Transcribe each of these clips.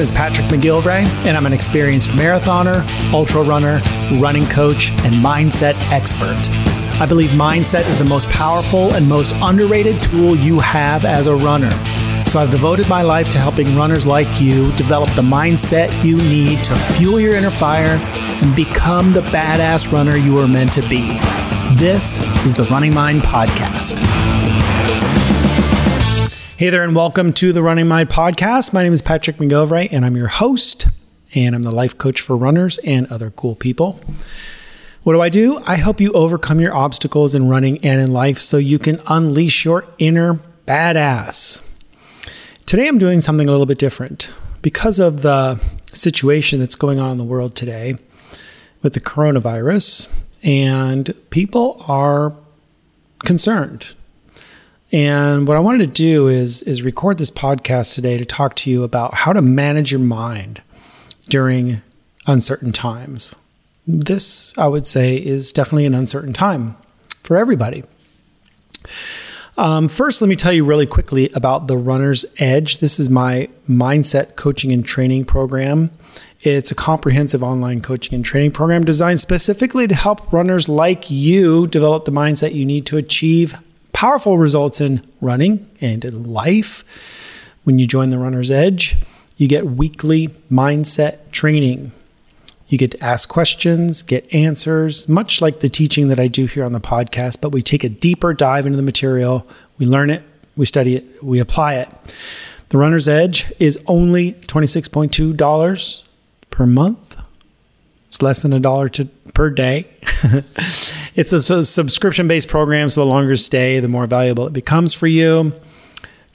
name is Patrick McGilvray, and I'm an experienced marathoner, ultra runner, running coach, and mindset expert. I believe mindset is the most powerful and most underrated tool you have as a runner. So I've devoted my life to helping runners like you develop the mindset you need to fuel your inner fire and become the badass runner you are meant to be. This is the Running Mind Podcast. Hey there, and welcome to the Running Mind Podcast. My name is Patrick McGilvray, and I'm your host, and I'm the life coach for runners and other cool people. What do I do? I help you overcome your obstacles in running and in life so you can unleash your inner badass. Today, I'm doing something a little bit different because of the situation that's going on in the world today with the coronavirus, and people are concerned and what I wanted to do is is record this podcast today to talk to you about how to manage your mind during uncertain times. This, I would say, is definitely an uncertain time for everybody. Um, first, let me tell you really quickly about the Runner's Edge. This is my mindset coaching and training program. It's a comprehensive online coaching and training program designed specifically to help runners like you develop the mindset you need to achieve powerful results in running and in life. When you join the Runner's Edge, you get weekly mindset training. You get to ask questions, get answers, much like the teaching that I do here on the podcast, but we take a deeper dive into the material. We learn it, we study it, we apply it. The Runner's Edge is only $26.2 per month. It's less than a dollar to per day. it's a, a subscription based program, so the longer you stay, the more valuable it becomes for you.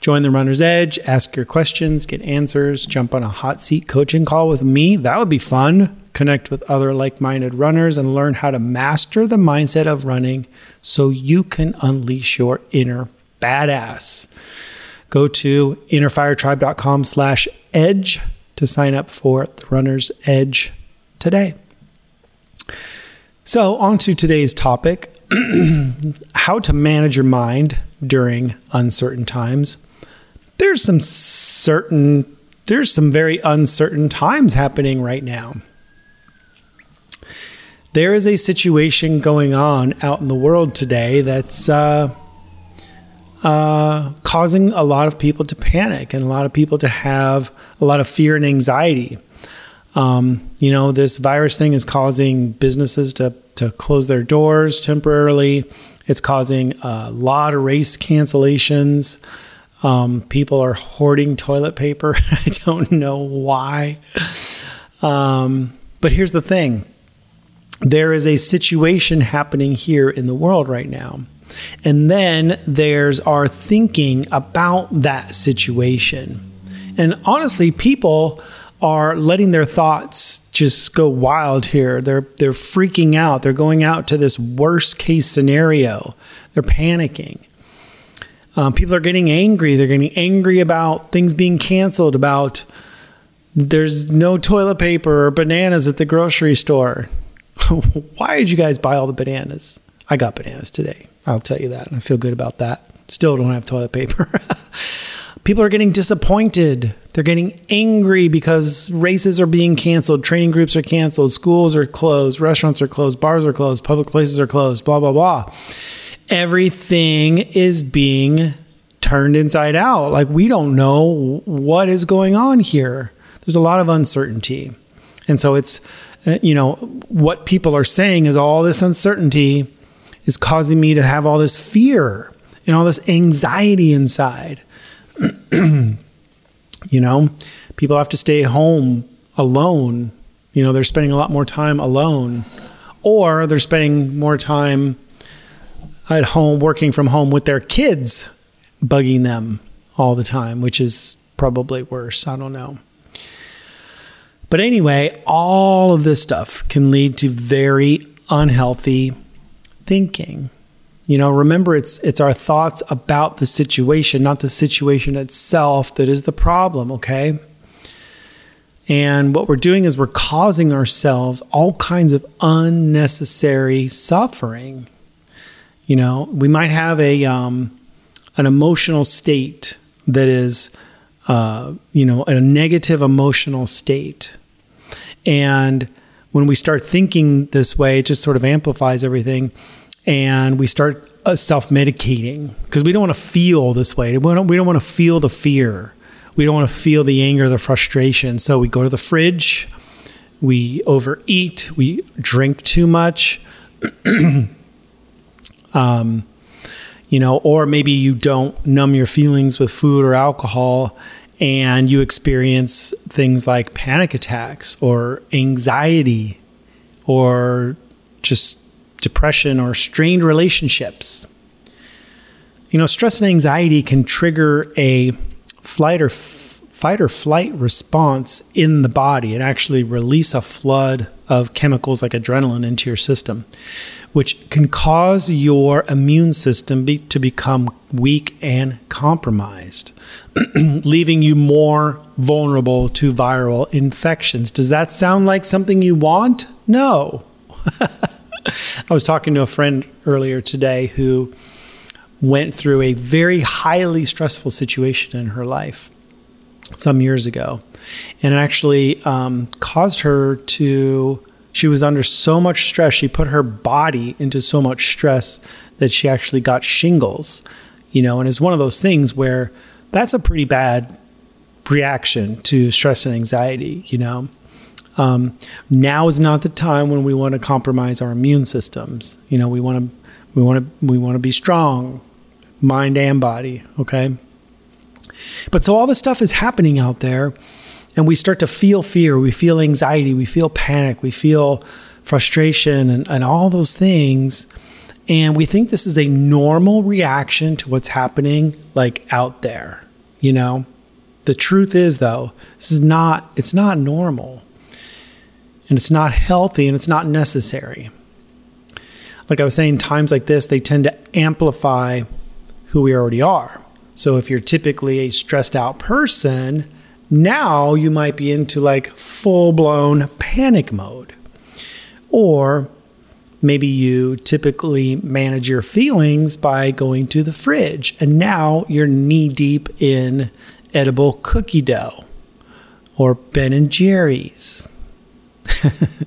Join the Runner's Edge, ask your questions, get answers, jump on a hot seat coaching call with me. That would be fun. Connect with other like minded runners and learn how to master the mindset of running so you can unleash your inner badass. Go to innerfiretribe.com slash edge to sign up for the Runner's Edge today. So, on to today's topic how to manage your mind during uncertain times. There's some certain, there's some very uncertain times happening right now. There is a situation going on out in the world today that's uh, uh, causing a lot of people to panic and a lot of people to have a lot of fear and anxiety. Um, you know, this virus thing is causing businesses to, to close their doors temporarily. It's causing a lot of race cancellations. Um, people are hoarding toilet paper. I don't know why. Um, but here's the thing there is a situation happening here in the world right now. And then there's our thinking about that situation. And honestly, people are letting their thoughts just go wild here. They're they're freaking out. They're going out to this worst case scenario. They're panicking. Um, people are getting angry. They're getting angry about things being canceled. About there's no toilet paper or bananas at the grocery store. Why did you guys buy all the bananas? I got bananas today. I'll tell you that. I feel good about that. Still don't have toilet paper. People are getting disappointed. They're getting angry because races are being canceled, training groups are canceled, schools are closed, restaurants are closed, bars are closed, public places are closed, blah, blah, blah. Everything is being turned inside out. Like we don't know what is going on here. There's a lot of uncertainty. And so it's, uh, you know, what people are saying is all this uncertainty is causing me to have all this fear and all this anxiety inside. you know, people have to stay home alone. You know, they're spending a lot more time alone, or they're spending more time at home working from home with their kids, bugging them all the time, which is probably worse. I don't know. But anyway, all of this stuff can lead to very unhealthy thinking. You know, remember it's it's our thoughts about the situation, not the situation itself that is the problem, okay? And what we're doing is we're causing ourselves all kinds of unnecessary suffering. You know, we might have a um, an emotional state that is uh, you know, a negative emotional state. And when we start thinking this way, it just sort of amplifies everything. And we start uh, self medicating because we don't want to feel this way. We don't, we don't want to feel the fear. We don't want to feel the anger, the frustration. So we go to the fridge, we overeat, we drink too much. um, you know, or maybe you don't numb your feelings with food or alcohol and you experience things like panic attacks or anxiety or just depression or strained relationships. You know, stress and anxiety can trigger a flight or f- fight or flight response in the body and actually release a flood of chemicals like adrenaline into your system, which can cause your immune system be, to become weak and compromised, leaving you more vulnerable to viral infections. Does that sound like something you want? No. I was talking to a friend earlier today who went through a very highly stressful situation in her life some years ago. And it actually um, caused her to, she was under so much stress. She put her body into so much stress that she actually got shingles, you know, and it's one of those things where that's a pretty bad reaction to stress and anxiety, you know. Um, now is not the time when we want to compromise our immune systems. You know, we want to we want to we want to be strong, mind and body. Okay. But so all this stuff is happening out there, and we start to feel fear, we feel anxiety, we feel panic, we feel frustration, and, and all those things. And we think this is a normal reaction to what's happening like out there, you know? The truth is though, this is not it's not normal. And it's not healthy and it's not necessary. Like I was saying, times like this, they tend to amplify who we already are. So if you're typically a stressed out person, now you might be into like full blown panic mode. Or maybe you typically manage your feelings by going to the fridge, and now you're knee deep in edible cookie dough or Ben and Jerry's.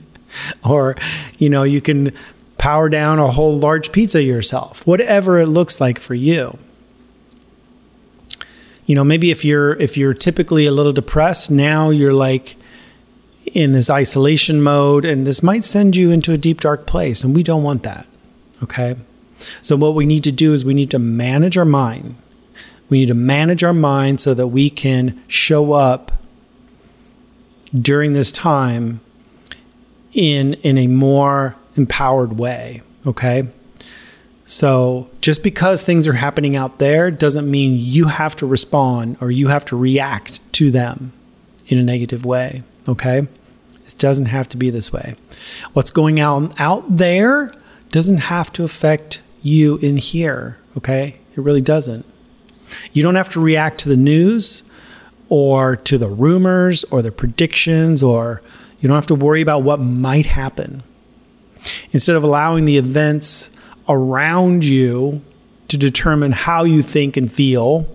or, you know, you can power down a whole large pizza yourself, whatever it looks like for you. You know maybe if you're if you're typically a little depressed now you're like in this isolation mode and this might send you into a deep dark place and we don't want that okay? So what we need to do is we need to manage our mind. We need to manage our mind so that we can show up during this time in in a more empowered way okay so just because things are happening out there doesn't mean you have to respond or you have to react to them in a negative way. Okay. It doesn't have to be this way. What's going out out there doesn't have to affect you in here. Okay. It really doesn't. You don't have to react to the news or to the rumors or the predictions or you don't have to worry about what might happen. Instead of allowing the events around you to determine how you think and feel,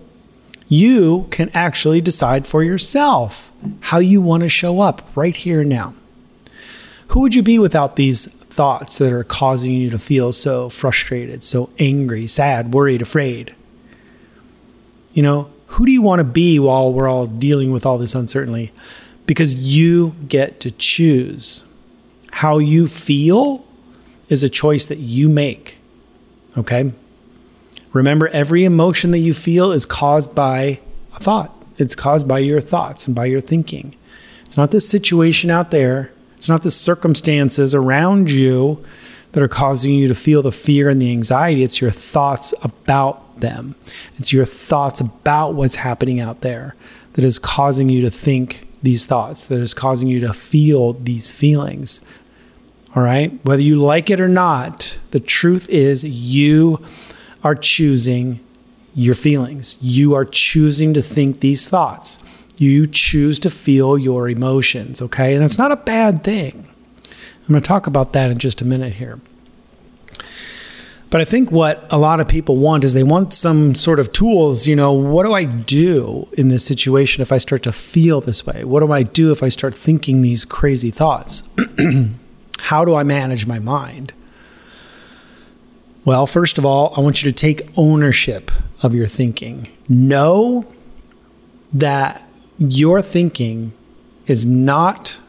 you can actually decide for yourself how you want to show up right here and now. Who would you be without these thoughts that are causing you to feel so frustrated, so angry, sad, worried, afraid? You know, who do you want to be while we're all dealing with all this uncertainty? Because you get to choose. How you feel is a choice that you make. Okay? Remember, every emotion that you feel is caused by a thought. It's caused by your thoughts and by your thinking. It's not the situation out there, it's not the circumstances around you that are causing you to feel the fear and the anxiety. It's your thoughts about them. It's your thoughts about what's happening out there that is causing you to think these thoughts, that is causing you to feel these feelings. All right. Whether you like it or not, the truth is you are choosing your feelings. You are choosing to think these thoughts. You choose to feel your emotions. Okay. And that's not a bad thing. I'm going to talk about that in just a minute here. But I think what a lot of people want is they want some sort of tools. You know, what do I do in this situation if I start to feel this way? What do I do if I start thinking these crazy thoughts? How do I manage my mind? Well, first of all, I want you to take ownership of your thinking. Know that your thinking is not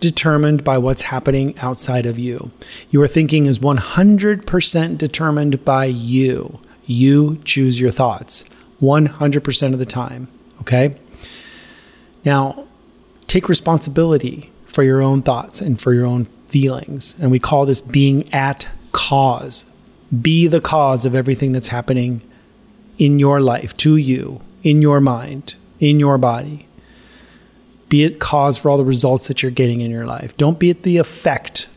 determined by what's happening outside of you. Your thinking is 100% determined by you. You choose your thoughts 100% of the time. Okay? Now, take responsibility for your own thoughts and for your own feelings. And we call this being at cause. Be the cause of everything that's happening in your life, to you, in your mind, in your body be it cause for all the results that you're getting in your life. Don't be at the effect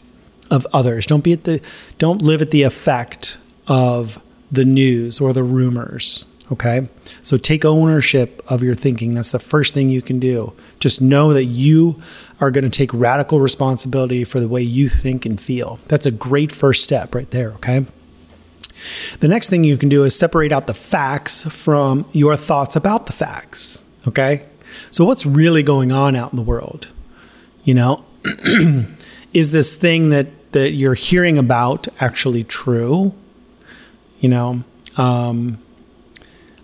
of others. Don't be at the don't live at the effect of the news or the rumors. Okay. So take ownership of your thinking. That's the first thing you can do. Just know that you are going to take radical responsibility for the way you think and feel. That's a great first step right there. Okay. The next thing you can do is separate out the facts from your thoughts about the facts. Okay. So, what's really going on out in the world? You know, is this thing that, that you're hearing about actually true? You know, um,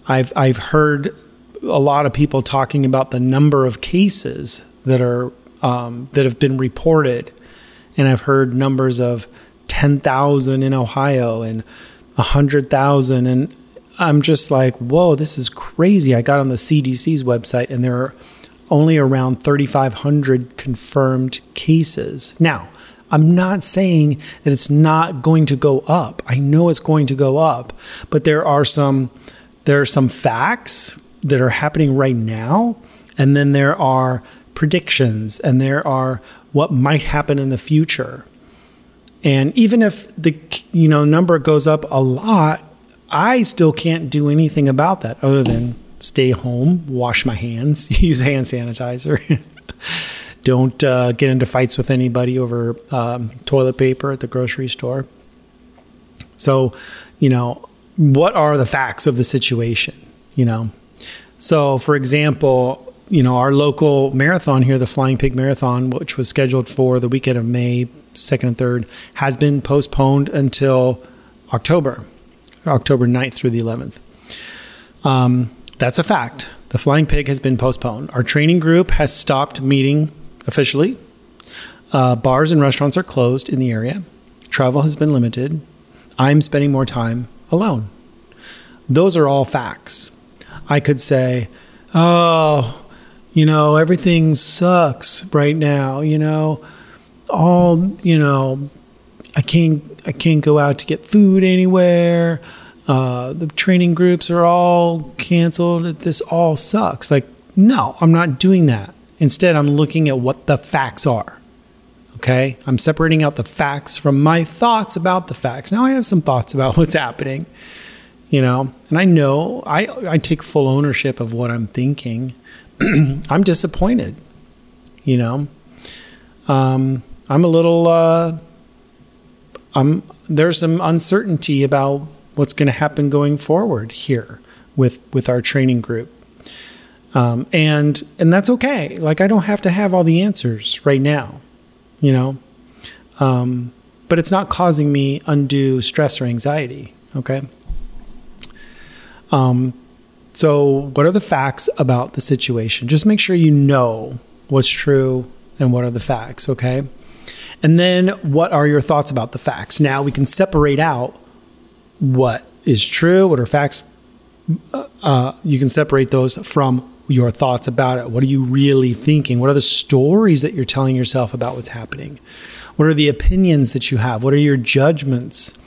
I've, I've heard a lot of people talking about the number of cases that are um, that have been reported, and I've heard numbers of ten thousand in Ohio and hundred thousand, and I'm just like, whoa, this is crazy. I got on the CDC's website and there are only around 3,500 confirmed cases. Now, I'm not saying that it's not going to go up. I know it's going to go up, but there are some there are some facts that are happening right now, and then there are predictions and there are what might happen in the future. And even if the you know number goes up a lot, I still can't do anything about that other than stay home, wash my hands, use hand sanitizer. Don't uh, get into fights with anybody over um, toilet paper at the grocery store. So, you know, what are the facts of the situation? You know, so for example, you know, our local marathon here, the Flying Pig Marathon, which was scheduled for the weekend of May 2nd and 3rd, has been postponed until October. October 9th through the 11th. Um, that's a fact. The Flying Pig has been postponed. Our training group has stopped meeting officially. Uh, bars and restaurants are closed in the area. Travel has been limited. I'm spending more time alone. Those are all facts. I could say, oh, you know, everything sucks right now, you know, all, you know, I can't I can't go out to get food anywhere. Uh, the training groups are all canceled. This all sucks. Like, no, I'm not doing that. Instead, I'm looking at what the facts are. Okay, I'm separating out the facts from my thoughts about the facts. Now I have some thoughts about what's happening, you know, and I know I I take full ownership of what I'm thinking. I'm disappointed, you know. Um, I'm a little uh, um, there's some uncertainty about what's going to happen going forward here with with our training group. Um, and and that's okay. Like I don't have to have all the answers right now, you know. Um, but it's not causing me undue stress or anxiety. Okay. Um, so what are the facts about the situation? Just make sure you know what's true and what are the facts. Okay. And then what are your thoughts about the facts? Now we can separate out what is true, what are facts. Uh, uh, you can separate those from your thoughts about it. What are you really thinking? What are the stories that you're telling yourself about what's happening? What are the opinions that you have? What are your judgments?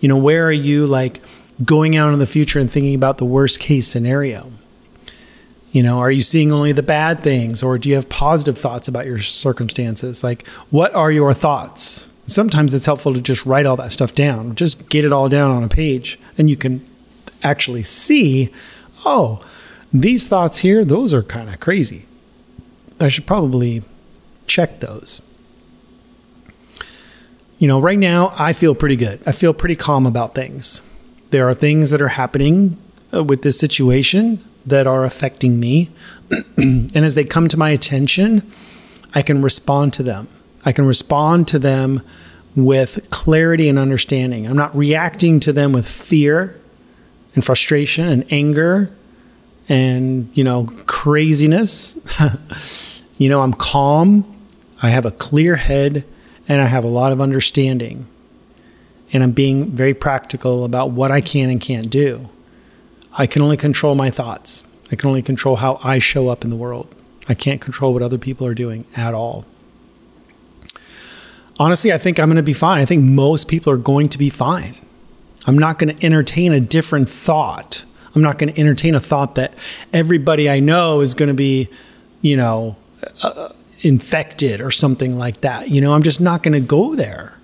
You know, where are you like going out in the future and thinking about the worst case scenario? You know, are you seeing only the bad things or do you have positive thoughts about your circumstances? Like, what are your thoughts? Sometimes it's helpful to just write all that stuff down, just get it all down on a page, and you can actually see, oh, these thoughts here, those are kind of crazy. I should probably check those. you know, right now I feel pretty good. I feel pretty calm about things. There are things that are happening uh, with this situation that are affecting me. and as they come to my attention, I can respond to them. I can respond to them with clarity and understanding. I'm not reacting to them with fear and frustration and anger and, you know, craziness. you know, I'm calm. I have a clear head and I have a lot of understanding. And I'm being very practical about what I can and can't do. I can only control my thoughts. I can only control how I show up in the world. I can't control what other people are doing at all. Honestly, I think I'm going to be fine. I think most people are going to be fine. I'm not going to entertain a different thought. I'm not going to entertain a thought that everybody I know is going to be, you know, uh, infected or something like that. You know, I'm just not going to go there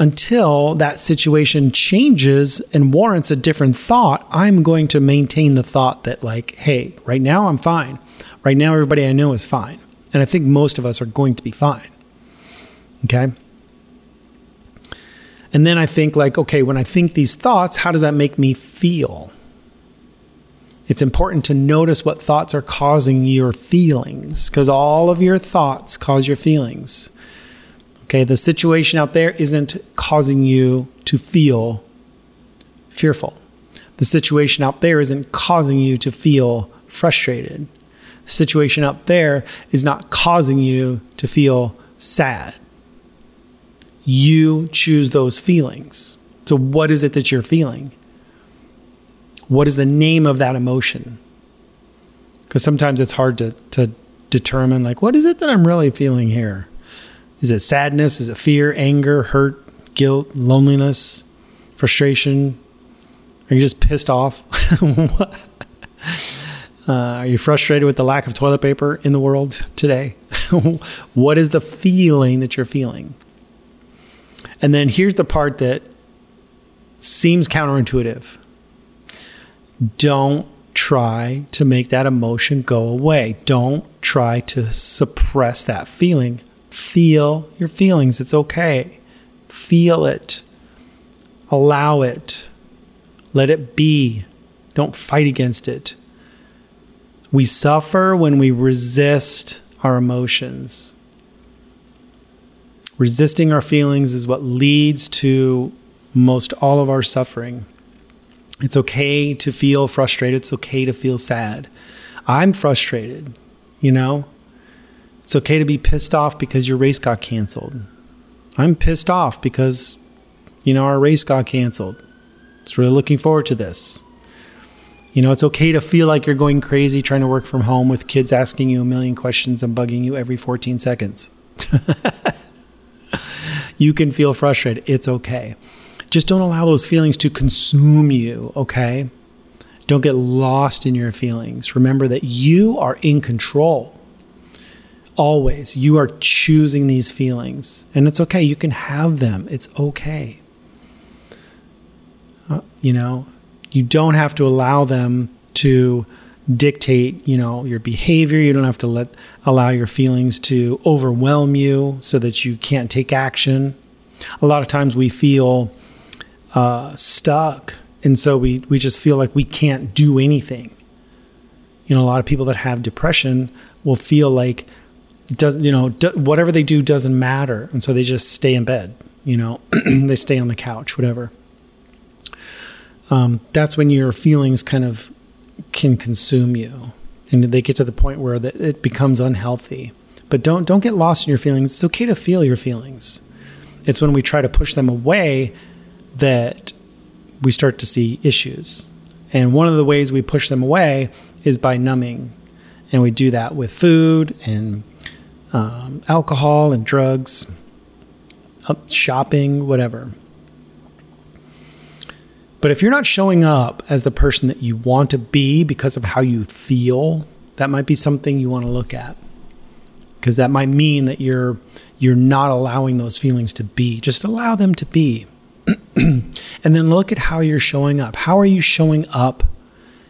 until that situation changes and warrants a different thought. I'm going to maintain the thought that, like, hey, right now I'm fine. Right now, everybody I know is fine. And I think most of us are going to be fine. Okay. And then I think, like, okay, when I think these thoughts, how does that make me feel? It's important to notice what thoughts are causing your feelings because all of your thoughts cause your feelings. Okay, the situation out there isn't causing you to feel fearful. The situation out there isn't causing you to feel frustrated. The situation out there is not causing you to feel sad you choose those feelings. So, what is it that you're feeling? What is the name of that emotion? Because sometimes it's hard to, to determine, like, what is it that I'm really feeling here? Is it sadness? Is it fear, anger, hurt, guilt, loneliness, frustration? Are you just pissed off? uh, are you frustrated with the lack of toilet paper in the world today? what is the feeling that you're feeling? And then here's the part that seems counterintuitive. Don't try to make that emotion go away. Don't try to suppress that feeling. Feel your feelings. It's okay. Feel it. Allow it. Let it be. Don't fight against it. We suffer when we resist our emotions. Resisting our feelings is what leads to most all of our suffering. It's okay to feel frustrated. It's okay to feel sad. I'm frustrated, you know? It's okay to be pissed off because your race got canceled. I'm pissed off because, you know, our race got canceled. It's really looking forward to this. You know, it's okay to feel like you're going crazy trying to work from home with kids asking you a million questions and bugging you every 14 seconds. You can feel frustrated. It's okay. Just don't allow those feelings to consume you, okay? Don't get lost in your feelings. Remember that you are in control. Always. You are choosing these feelings. And it's okay. You can have them. It's okay. Uh, you know, you don't have to allow them to dictate, you know, your behavior. You don't have to let allow your feelings to overwhelm you so that you can't take action. A lot of times we feel uh, stuck, and so we we just feel like we can't do anything. You know, a lot of people that have depression will feel like doesn't you know do, whatever they do doesn't matter, and so they just stay in bed. You know, they stay on the couch, whatever. Um, that's when your feelings kind of can consume you. And they get to the point where that it becomes unhealthy. But don't don't get lost in your feelings. It's okay to feel your feelings. It's when we try to push them away that we start to see issues. And one of the ways we push them away is by numbing. And we do that with food and um, alcohol and drugs shopping whatever but if you're not showing up as the person that you want to be because of how you feel, that might be something you want to look at. Because that might mean that you're you're not allowing those feelings to be. Just allow them to be. and then look at how you're showing up. How are you showing up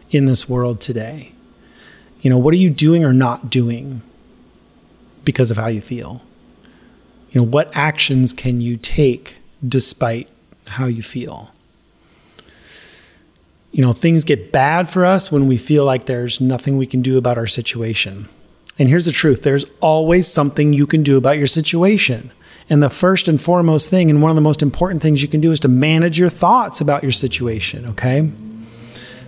in this world today? You know, what are you doing or not doing because of how you feel? You know, what actions can you take despite how you feel? You know, things get bad for us when we feel like there's nothing we can do about our situation. And here's the truth there's always something you can do about your situation. And the first and foremost thing, and one of the most important things you can do, is to manage your thoughts about your situation, okay?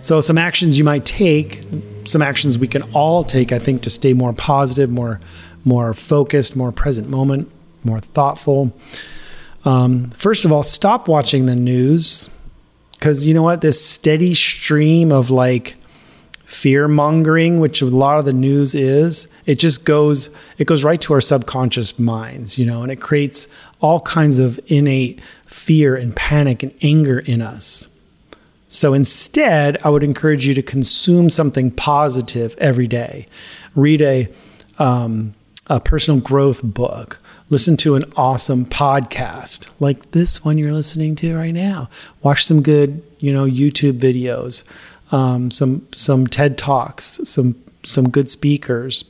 So, some actions you might take, some actions we can all take, I think, to stay more positive, more, more focused, more present moment, more thoughtful. Um, first of all, stop watching the news because you know what? This steady stream of like fear mongering, which a lot of the news is, it just goes it goes right to our subconscious minds, you know, and it creates all kinds of innate fear and panic and anger in us. So instead, I would encourage you to consume something positive every day. Read a um, a personal growth book. Listen to an awesome podcast like this one you're listening to right now. Watch some good, you know, YouTube videos um, some some TED talks, some some good speakers,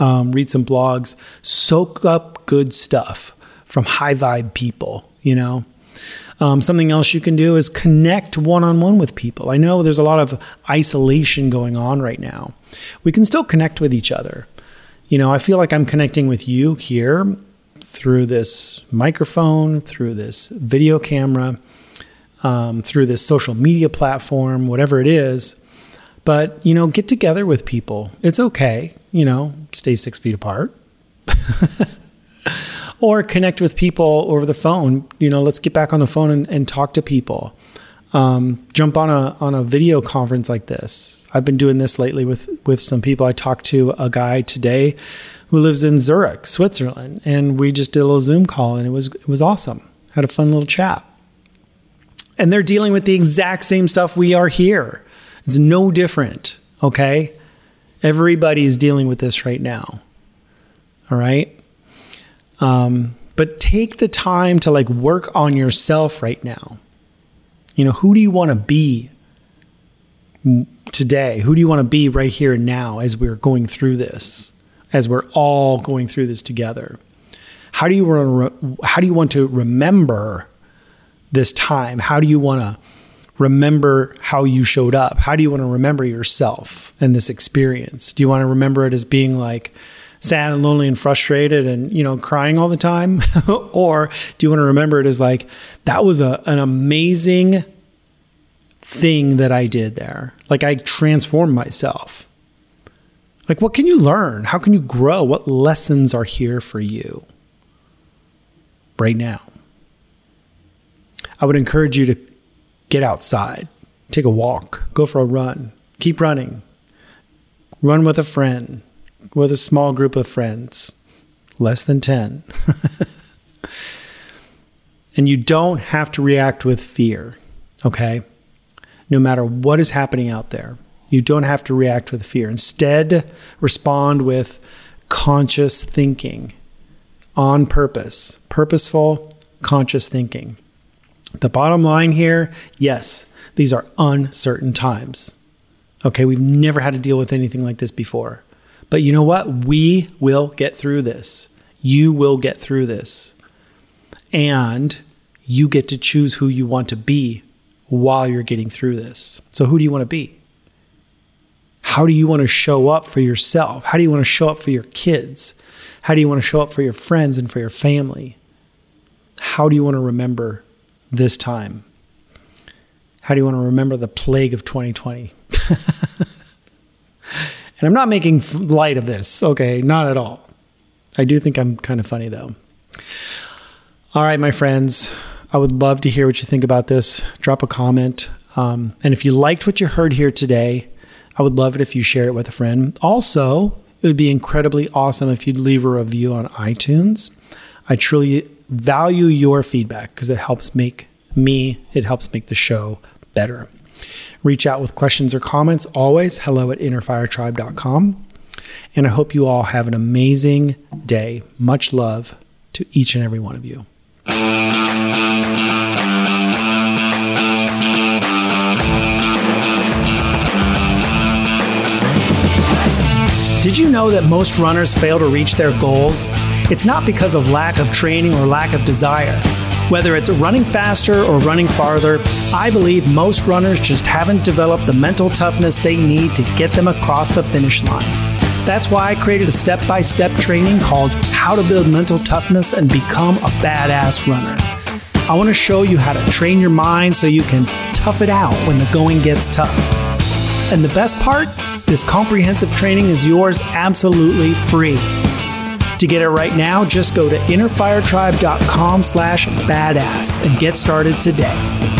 um, read some blogs, soak up good stuff from high vibe people. You know, um, something else you can do is connect one on one with people. I know there's a lot of isolation going on right now. We can still connect with each other. You know, I feel like I'm connecting with you here through this microphone, through this video camera um, through this social media platform, whatever it is. But, you know, get together with people. It's okay, you know, stay six feet apart. or connect with people over the phone. You know, let's get back on the phone and, and talk to people. Um, jump on a on a video conference like this. I've been doing this lately with with some people. I talked to a guy today who lives in Zurich, Switzerland, and we just did a little Zoom call, and it was it was awesome. Had a fun little chat. And they're dealing with the exact same stuff we are here. It's no different, okay? everybody is dealing with this right now. All right? Um, but take the time to like work on yourself right now. You know, who do you want to be today? Who do you want to be right here and now as we're going through this? As we're all going through this together. How do you want re- how do you want to remember this time? How do you want to remember how you showed up? How do you want to remember yourself and this experience? Do you want to remember it as being like sad and lonely and frustrated and, you know, crying all the time? or do you want to remember it as like, that was a, an amazing thing that I did there? Like I transformed myself. Like, what can you learn? How can you grow? What lessons are here for you right now? I would encourage you to get outside, take a walk, go for a run, keep running, run with a friend, with a small group of friends, less than 10. and you don't have to react with fear, okay? No matter what is happening out there, you don't have to react with fear. Instead, respond with conscious thinking on purpose, purposeful, conscious thinking. The bottom line here yes, these are uncertain times. Okay, we've never had to deal with anything like this before. But you know what? We will get through this. You will get through this. And you get to choose who you want to be while you're getting through this. So, who do you want to be? How do you want to show up for yourself? How do you want to show up for your kids? How do you want to show up for your friends and for your family? How do you want to remember this time? How do you want to remember the plague of 2020? and I'm not making light of this, okay? Not at all. I do think I'm kind of funny though. All right, my friends, I would love to hear what you think about this. Drop a comment. Um, and if you liked what you heard here today, I would love it if you share it with a friend. Also, it would be incredibly awesome if you'd leave a review on iTunes. I truly value your feedback because it helps make me, it helps make the show better. Reach out with questions or comments always. Hello at innerfiretribe.com. And I hope you all have an amazing day. Much love to each and every one of you. Did you know that most runners fail to reach their goals it's not because of lack of training or lack of desire. Whether it's running faster or running farther, I believe most runners just haven't developed the mental toughness they need to get them across the finish line. That's why I created a step by step training called How to Build Mental Toughness and Become a Badass Runner. I want to show you how to train your mind so you can tough it out when the going gets tough. And the best part, this comprehensive training is yours absolutely free. To get it right now, just go to innerfiretribe.com slash badass and get started today.